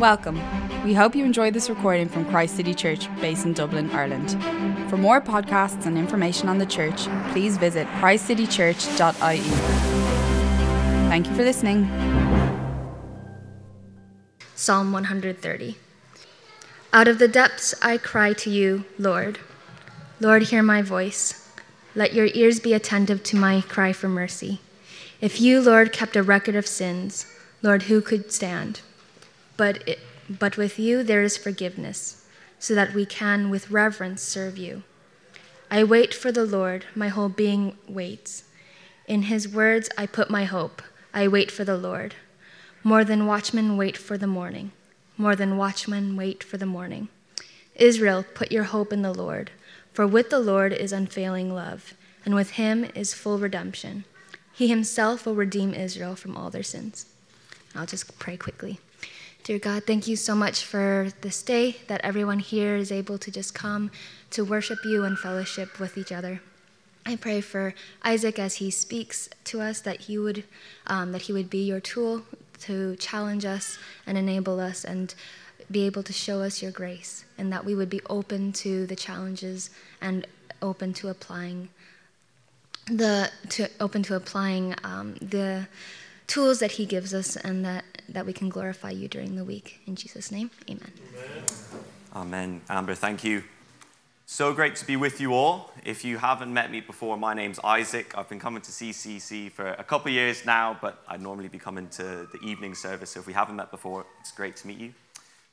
Welcome. We hope you enjoyed this recording from Christ City Church, based in Dublin, Ireland. For more podcasts and information on the church, please visit christcitychurch.ie. Thank you for listening. Psalm 130. Out of the depths I cry to you, Lord. Lord, hear my voice. Let your ears be attentive to my cry for mercy. If you, Lord, kept a record of sins, Lord, who could stand? But, it, but with you there is forgiveness, so that we can with reverence serve you. I wait for the Lord, my whole being waits. In his words I put my hope. I wait for the Lord. More than watchmen wait for the morning. More than watchmen wait for the morning. Israel, put your hope in the Lord, for with the Lord is unfailing love, and with him is full redemption. He himself will redeem Israel from all their sins. I'll just pray quickly. Dear God, thank you so much for this day that everyone here is able to just come to worship you and fellowship with each other. I pray for Isaac as he speaks to us that he would um, that he would be your tool to challenge us and enable us and be able to show us your grace, and that we would be open to the challenges and open to applying the to open to applying um, the tools that He gives us, and that, that we can glorify you during the week. In Jesus' name, amen. Amen. Amber, thank you. So great to be with you all. If you haven't met me before, my name's Isaac. I've been coming to CCC for a couple years now, but I'd normally be coming to the evening service. So if we haven't met before, it's great to meet you.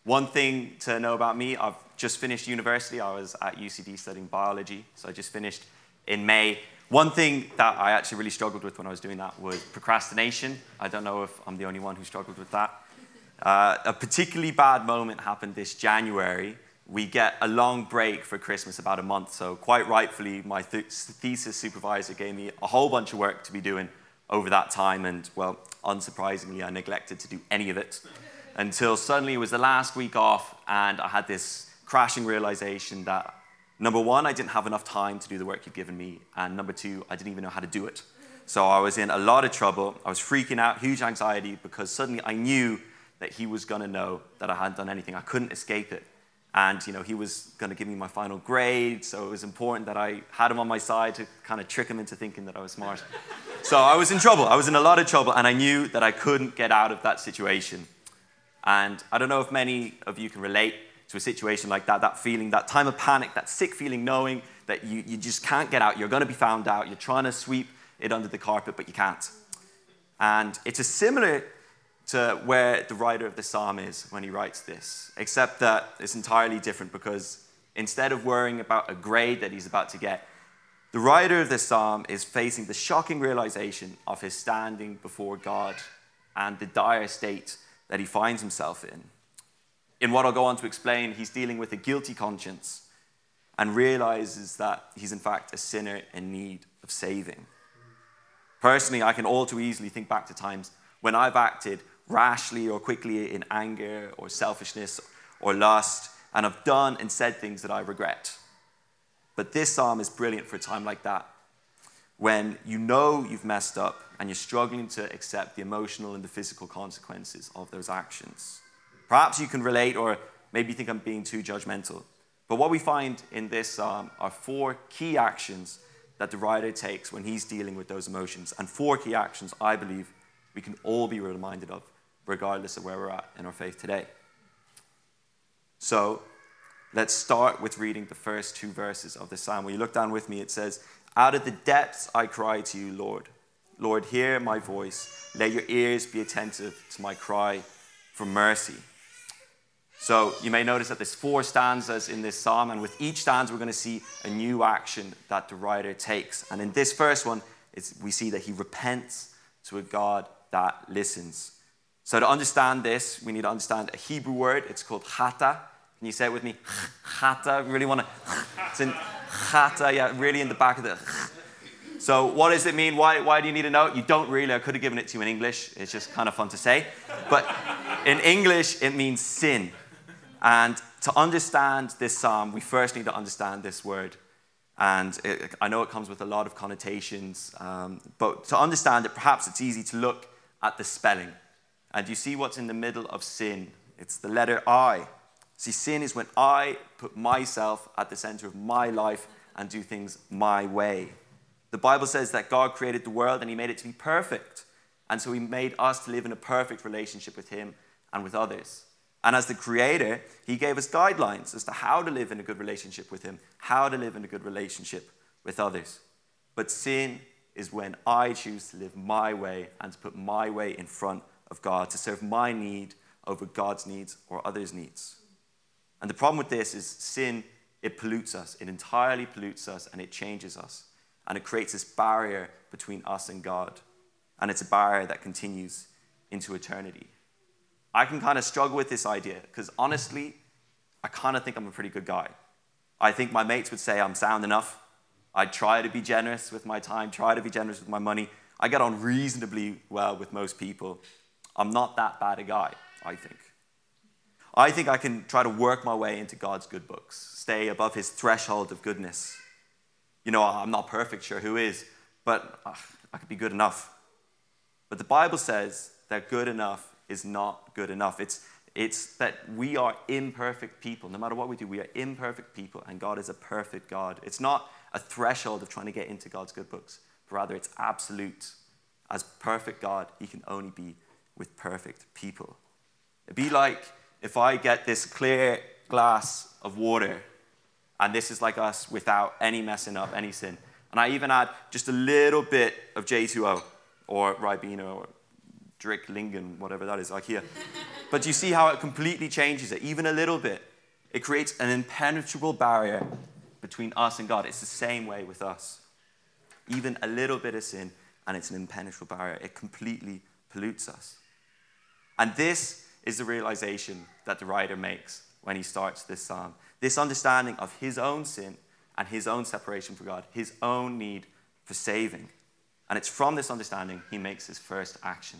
One thing to know about me, I've just finished university. I was at UCD studying biology, so I just finished in May. One thing that I actually really struggled with when I was doing that was procrastination. I don't know if I'm the only one who struggled with that. Uh, a particularly bad moment happened this January. We get a long break for Christmas, about a month. So, quite rightfully, my th- thesis supervisor gave me a whole bunch of work to be doing over that time. And, well, unsurprisingly, I neglected to do any of it until suddenly it was the last week off, and I had this crashing realization that Number one, I didn't have enough time to do the work you'd given me. And number two, I didn't even know how to do it. So I was in a lot of trouble. I was freaking out, huge anxiety, because suddenly I knew that he was going to know that I hadn't done anything. I couldn't escape it. And you know, he was going to give me my final grade, so it was important that I had him on my side to kind of trick him into thinking that I was smart. so I was in trouble. I was in a lot of trouble, and I knew that I couldn't get out of that situation. And I don't know if many of you can relate, to a situation like that, that feeling, that time of panic, that sick feeling, knowing that you, you just can't get out, you're going to be found out, you're trying to sweep it under the carpet, but you can't. And it's a similar to where the writer of the psalm is when he writes this, except that it's entirely different because instead of worrying about a grade that he's about to get, the writer of the psalm is facing the shocking realization of his standing before God and the dire state that he finds himself in in what I'll go on to explain, he's dealing with a guilty conscience and realizes that he's in fact a sinner in need of saving. Personally, I can all too easily think back to times when I've acted rashly or quickly in anger or selfishness or lust, and I've done and said things that I regret. But this psalm is brilliant for a time like that, when you know you've messed up and you're struggling to accept the emotional and the physical consequences of those actions. Perhaps you can relate, or maybe you think I'm being too judgmental. But what we find in this psalm are four key actions that the writer takes when he's dealing with those emotions. And four key actions I believe we can all be reminded of, regardless of where we're at in our faith today. So let's start with reading the first two verses of the psalm. When you look down with me, it says, Out of the depths I cry to you, Lord. Lord, hear my voice. Let your ears be attentive to my cry for mercy. So you may notice that there's four stanzas in this psalm, and with each stanza, we're going to see a new action that the writer takes. And in this first one, we see that he repents to a God that listens. So to understand this, we need to understand a Hebrew word. It's called chata. Can you say it with me? Chata. Really want to? It's in chata. Yeah, really in the back of the. So what does it mean? Why, why do you need to know? You don't really. I could have given it to you in English. It's just kind of fun to say. But in English, it means sin. And to understand this psalm, we first need to understand this word. And it, I know it comes with a lot of connotations, um, but to understand it, perhaps it's easy to look at the spelling. And you see what's in the middle of sin It's the letter I. See, sin is when I put myself at the center of my life and do things my way. The Bible says that God created the world and He made it to be perfect. And so He made us to live in a perfect relationship with Him and with others. And as the Creator, He gave us guidelines as to how to live in a good relationship with Him, how to live in a good relationship with others. But sin is when I choose to live my way and to put my way in front of God, to serve my need over God's needs or others' needs. And the problem with this is sin, it pollutes us. It entirely pollutes us and it changes us. And it creates this barrier between us and God. And it's a barrier that continues into eternity. I can kind of struggle with this idea because honestly, I kind of think I'm a pretty good guy. I think my mates would say I'm sound enough. I try to be generous with my time, try to be generous with my money. I get on reasonably well with most people. I'm not that bad a guy, I think. I think I can try to work my way into God's good books, stay above his threshold of goodness. You know, I'm not perfect, sure, who is? But uh, I could be good enough. But the Bible says that good enough is not good enough. It's, it's that we are imperfect people. No matter what we do, we are imperfect people, and God is a perfect God. It's not a threshold of trying to get into God's good books, but rather it's absolute. As perfect God, He can only be with perfect people. It'd be like if I get this clear glass of water, and this is like us without any messing up, any sin, and I even add just a little bit of J2O or Ribena or Dryck Lingon, whatever that is, IKEA. but you see how it completely changes it, even a little bit. It creates an impenetrable barrier between us and God. It's the same way with us. Even a little bit of sin, and it's an impenetrable barrier. It completely pollutes us. And this is the realization that the writer makes when he starts this psalm. This understanding of his own sin and his own separation from God, his own need for saving. And it's from this understanding he makes his first action.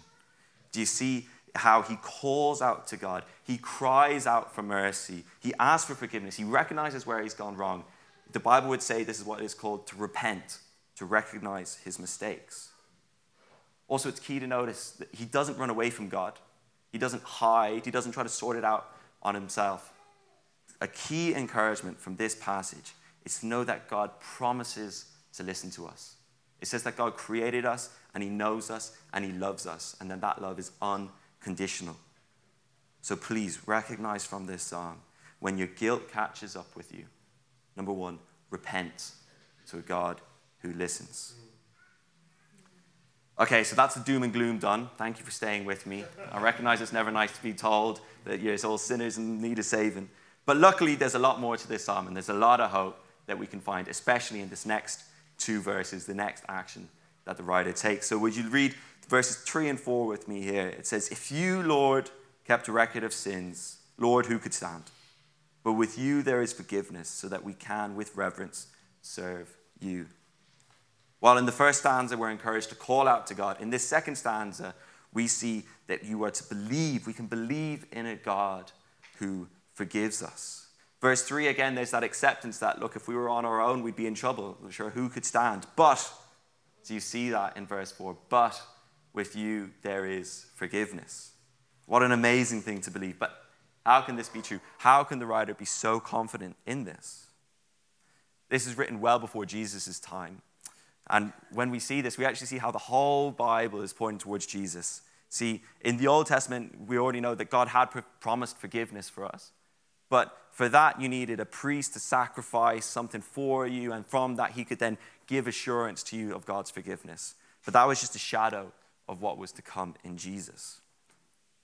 Do you see how he calls out to God? He cries out for mercy. He asks for forgiveness. He recognizes where he's gone wrong. The Bible would say this is what is called to repent, to recognize his mistakes. Also, it's key to notice that he doesn't run away from God. He doesn't hide, he doesn't try to sort it out on himself. A key encouragement from this passage is to know that God promises to listen to us. It says that God created us and he knows us and he loves us, and then that love is unconditional. So please recognize from this song when your guilt catches up with you, number one, repent to a God who listens. Okay, so that's the doom and gloom done. Thank you for staying with me. I recognize it's never nice to be told that you're all sinners and need a saving. But luckily, there's a lot more to this psalm, and there's a lot of hope that we can find, especially in this next two verses, the next action that the writer takes. So, would you read verses three and four with me here? It says, If you, Lord, kept a record of sins, Lord, who could stand? But with you there is forgiveness, so that we can, with reverence, serve you. While in the first stanza, we're encouraged to call out to God, in this second stanza, we see that you are to believe. We can believe in a God who forgives us. Verse 3 again, there's that acceptance that, look, if we were on our own, we'd be in trouble. I'm sure who could stand? But, do you see that in verse 4? But with you there is forgiveness. What an amazing thing to believe. But how can this be true? How can the writer be so confident in this? This is written well before Jesus' time. And when we see this, we actually see how the whole Bible is pointing towards Jesus. See, in the Old Testament, we already know that God had promised forgiveness for us. But for that, you needed a priest to sacrifice something for you, and from that, he could then give assurance to you of God's forgiveness. But that was just a shadow of what was to come in Jesus.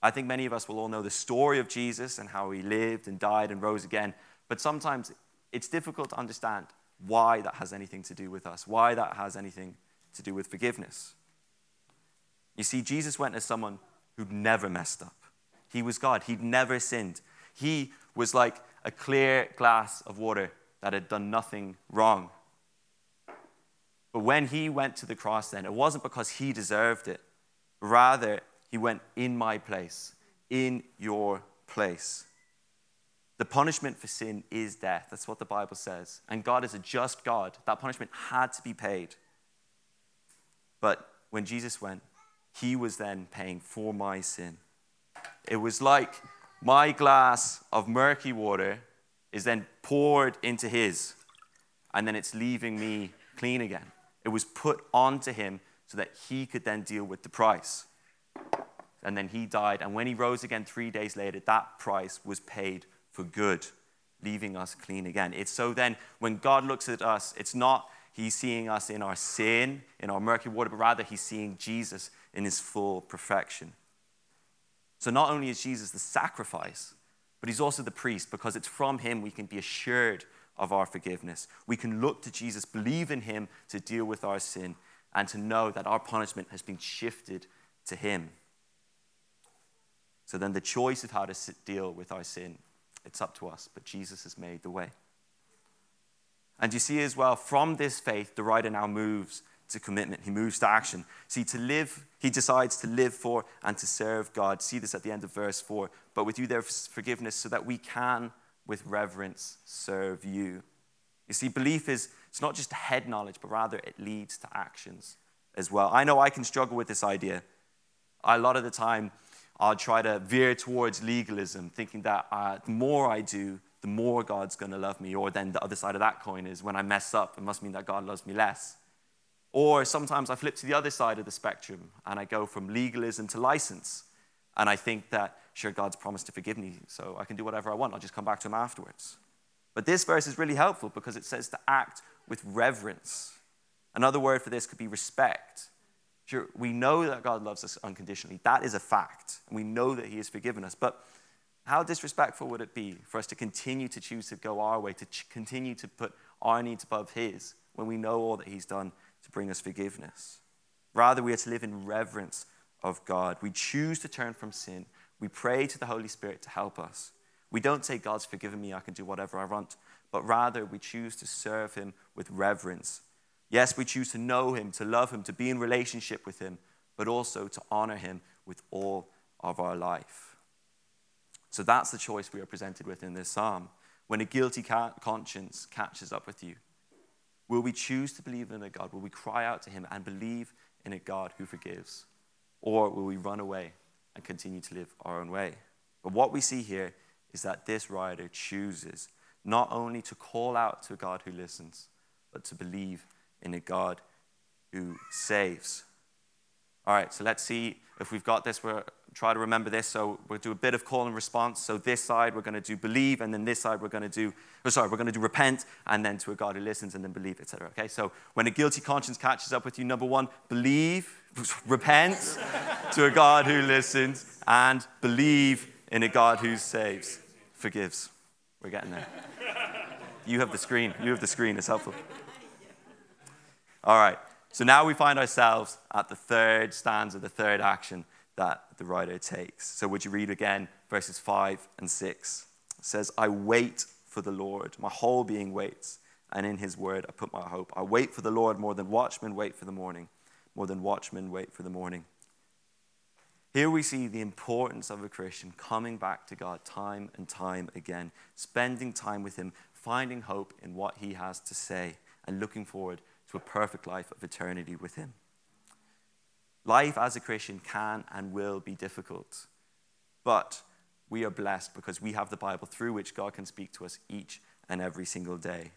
I think many of us will all know the story of Jesus and how he lived and died and rose again, but sometimes it's difficult to understand why that has anything to do with us, why that has anything to do with forgiveness. You see, Jesus went as someone who'd never messed up. He was God, he'd never sinned. He was like a clear glass of water that had done nothing wrong. But when he went to the cross, then, it wasn't because he deserved it. Rather, he went in my place, in your place. The punishment for sin is death. That's what the Bible says. And God is a just God. That punishment had to be paid. But when Jesus went, he was then paying for my sin. It was like My glass of murky water is then poured into his, and then it's leaving me clean again. It was put onto him so that he could then deal with the price. And then he died, and when he rose again three days later, that price was paid for good, leaving us clean again. It's so then when God looks at us, it's not he's seeing us in our sin, in our murky water, but rather he's seeing Jesus in his full perfection. So not only is Jesus the sacrifice, but he's also the priest because it's from him we can be assured of our forgiveness. We can look to Jesus, believe in him to deal with our sin, and to know that our punishment has been shifted to him. So then the choice of how to deal with our sin, it's up to us, but Jesus has made the way. And you see as well, from this faith, the writer now moves to commitment. He moves to action. See, to live, he decides to live for and to serve God. See this at the end of verse 4. But with you there's forgiveness so that we can, with reverence, serve you. You see, belief is, it's not just head knowledge, but rather it leads to actions as well. I know I can struggle with this idea. A lot of the time, I'll try to veer towards legalism, thinking that uh, the more I do, the more God's going to love me. Or then the other side of that coin is when I mess up, it must mean that God loves me less. Or sometimes I flip to the other side of the spectrum and I go from legalism to license. And I think that, sure, God's promised to forgive me, so I can do whatever I want. I'll just come back to Him afterwards. But this verse is really helpful because it says to act with reverence. Another word for this could be respect. Sure, we know that God loves us unconditionally. That is a fact. We know that He has forgiven us. But how disrespectful would it be for us to continue to choose to go our way, to ch- continue to put our needs above His when we know all that He's done to bring us forgiveness? Rather, we are to live in reverence of God. We choose to turn from sin. We pray to the Holy Spirit to help us. We don't say, God's forgiven me, I can do whatever I want, but rather we choose to serve Him with reverence. Yes, we choose to know Him, to love Him, to be in relationship with Him, but also to honor Him with all of our life. So that's the choice we are presented with in this psalm. When a guilty conscience catches up with you, will we choose to believe in a God? Will we cry out to Him and believe in a God who forgives? Or will we run away and continue to live our own way? But what we see here is that this writer chooses not only to call out to a God who listens, but to believe in a God who saves. All right, so let's see if we've got this. We'll try to remember this. So we'll do a bit of call and response. So this side we're going to do believe, and then this side we're going to do, oh, sorry, we're going to do repent, and then to a God who listens, and then believe, etc. Okay, so when a guilty conscience catches up with you, number one, believe, repent to a God who listens, and believe in a God who saves, forgives. We're getting there. You have the screen. You have the screen. It's helpful. All right. So now we find ourselves at the third stanza, the third action that the writer takes. So would you read again verses 5 and 6? It says, I wait for the Lord. My whole being waits, and in his word I put my hope. I wait for the Lord more than watchmen wait for the morning, more than watchmen wait for the morning. Here we see the importance of a Christian coming back to God time and time again, spending time with him, finding hope in what he has to say, and looking forward to a perfect life of eternity with Him. Life as a Christian can and will be difficult, but we are blessed because we have the Bible through which God can speak to us each and every single day.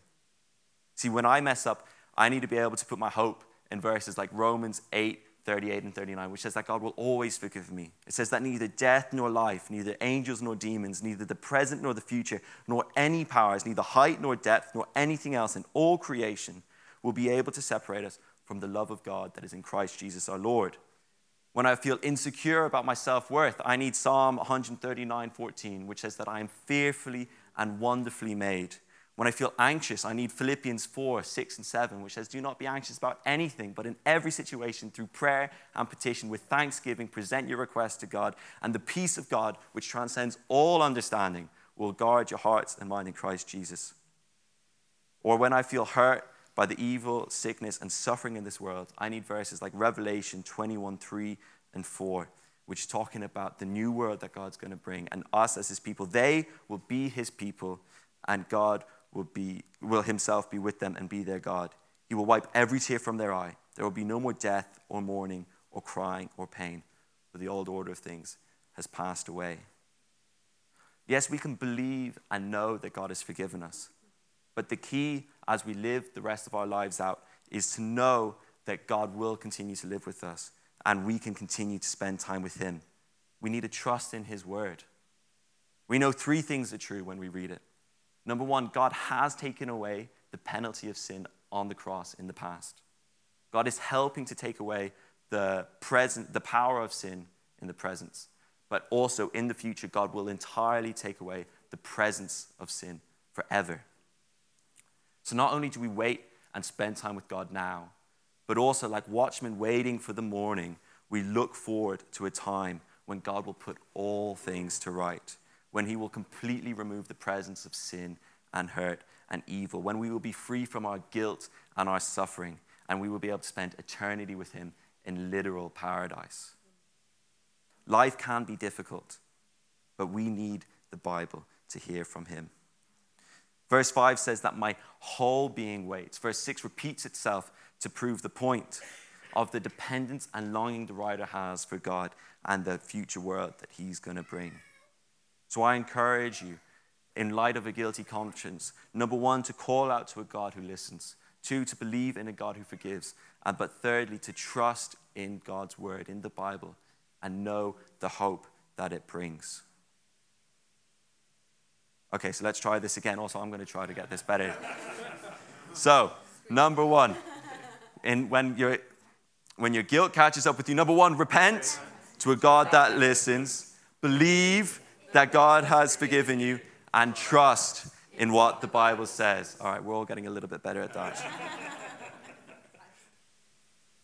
See, when I mess up, I need to be able to put my hope in verses like Romans 8, 38 and 39, which says that God will always forgive me. It says that neither death nor life, neither angels nor demons, neither the present nor the future, nor any powers, neither height nor depth, nor anything else in all creation will be able to separate us from the love of God that is in Christ Jesus our Lord. When I feel insecure about my self worth, I need Psalm 139 14, which says that I am fearfully and wonderfully made. When I feel anxious, I need Philippians 4 6 and 7, which says, Do not be anxious about anything, but in every situation, through prayer and petition, with thanksgiving, present your requests to God, and the peace of God, which transcends all understanding, will guard your hearts and mind in Christ Jesus. Or when I feel hurt, by the evil, sickness, and suffering in this world, I need verses like Revelation 21 3 and 4, which is talking about the new world that God's going to bring and us as his people. They will be his people, and God will, be, will himself be with them and be their God. He will wipe every tear from their eye. There will be no more death or mourning or crying or pain, for the old order of things has passed away. Yes, we can believe and know that God has forgiven us. But the key as we live the rest of our lives out is to know that God will continue to live with us and we can continue to spend time with Him. We need to trust in His word. We know three things are true when we read it. Number one, God has taken away the penalty of sin on the cross in the past. God is helping to take away the present, the power of sin in the presence. But also in the future, God will entirely take away the presence of sin forever. So not only do we wait and spend time with God now, but also like watchmen waiting for the morning, we look forward to a time when God will put all things to right, when He will completely remove the presence of sin and hurt and evil, when we will be free from our guilt and our suffering, and we will be able to spend eternity with Him in literal paradise. Life can be difficult, but we need the Bible to hear from Him. Verse 5 says that my whole being waits. Verse 6 repeats itself to prove the point of the dependence and longing the writer has for God and the future world that He's going to bring. So I encourage you, in light of a guilty conscience, number one, to call out to a God who listens, two, to believe in a God who forgives, and but thirdly, to trust in God's word, in the Bible, and know the hope that it brings. Okay, so let's try this again. Also, I'm going to try to get this better. so, number one, in, when, your when your guilt catches up with you, number one, repent to a God that listens, believe that God has forgiven you, and trust in what the Bible says. All right, we're all getting a little bit better at that.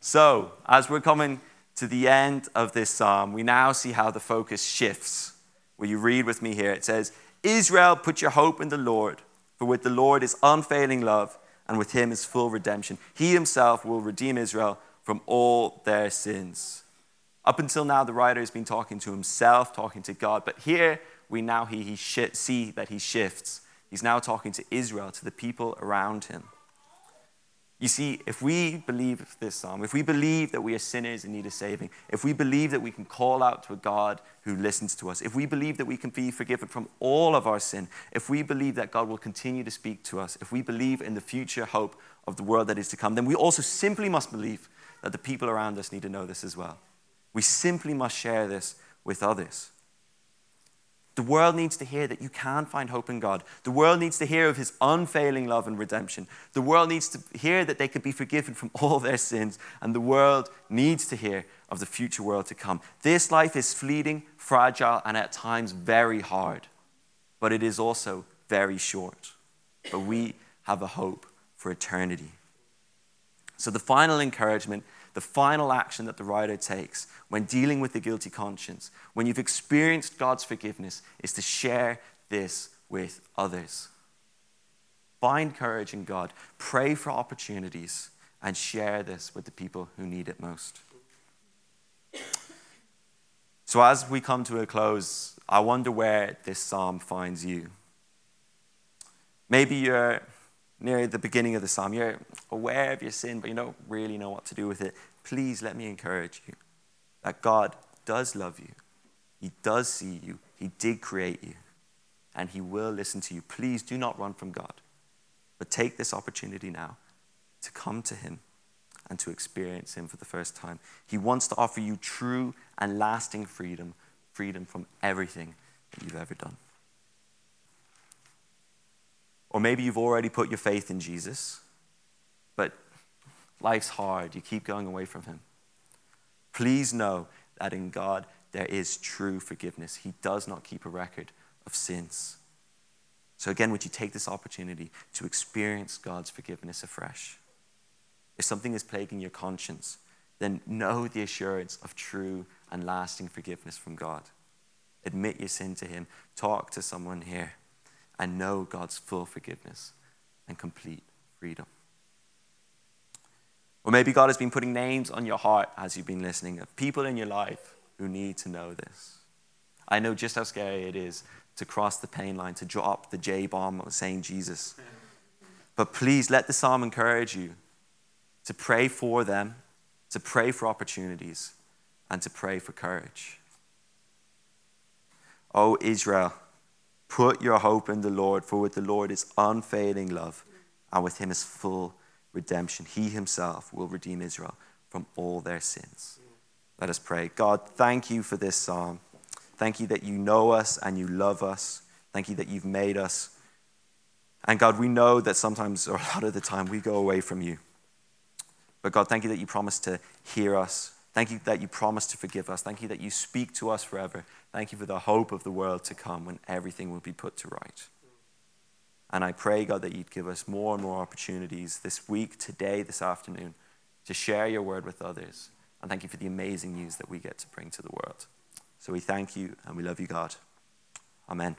so, as we're coming to the end of this psalm, we now see how the focus shifts. Will you read with me here? It says, Israel, put your hope in the Lord, for with the Lord is unfailing love, and with him is full redemption. He himself will redeem Israel from all their sins. Up until now, the writer has been talking to himself, talking to God, but here we now he, he sh- see that he shifts. He's now talking to Israel, to the people around him. You see, if we believe this psalm, if we believe that we are sinners in need of saving, if we believe that we can call out to a God who listens to us, if we believe that we can be forgiven from all of our sin, if we believe that God will continue to speak to us, if we believe in the future hope of the world that is to come, then we also simply must believe that the people around us need to know this as well. We simply must share this with others. The world needs to hear that you can find hope in God. The world needs to hear of his unfailing love and redemption. The world needs to hear that they can be forgiven from all their sins. And the world needs to hear of the future world to come. This life is fleeting, fragile, and at times very hard. But it is also very short. But we have a hope for eternity. So the final encouragement the final action that the writer takes when dealing with the guilty conscience, when you've experienced God's forgiveness, is to share this with others. Find courage in God, pray for opportunities, and share this with the people who need it most. So, as we come to a close, I wonder where this psalm finds you. Maybe you're near the beginning of the psalm. You're aware of your sin, but you don't really know what to do with it. Please let me encourage you that God does love you, He does see you, He did create you, and He will listen to you. Please do not run from God, but take this opportunity now to come to Him and to experience Him for the first time. He wants to offer you true and lasting freedom freedom from everything that you've ever done. Or maybe you've already put your faith in Jesus, but life's hard. You keep going away from Him. Please know that in God there is true forgiveness. He does not keep a record of sins. So, again, would you take this opportunity to experience God's forgiveness afresh? If something is plaguing your conscience, then know the assurance of true and lasting forgiveness from God. Admit your sin to Him, talk to someone here and know God's full forgiveness and complete freedom. Or maybe God has been putting names on your heart as you've been listening of people in your life who need to know this. I know just how scary it is to cross the pain line, to drop the J bomb of saying Jesus. But please let the psalm encourage you to pray for them, to pray for opportunities, and to pray for courage. Oh, Israel, Put your hope in the Lord, for with the Lord is unfailing love, and with him is full redemption. He himself will redeem Israel from all their sins. Let us pray. God, thank you for this psalm. Thank you that you know us and you love us. Thank you that you've made us. And God, we know that sometimes, or a lot of the time, we go away from you. But God, thank you that you promise to hear us. Thank you that you promise to forgive us. Thank you that you speak to us forever. Thank you for the hope of the world to come when everything will be put to right. And I pray, God, that you'd give us more and more opportunities this week, today, this afternoon, to share your word with others. And thank you for the amazing news that we get to bring to the world. So we thank you and we love you, God. Amen.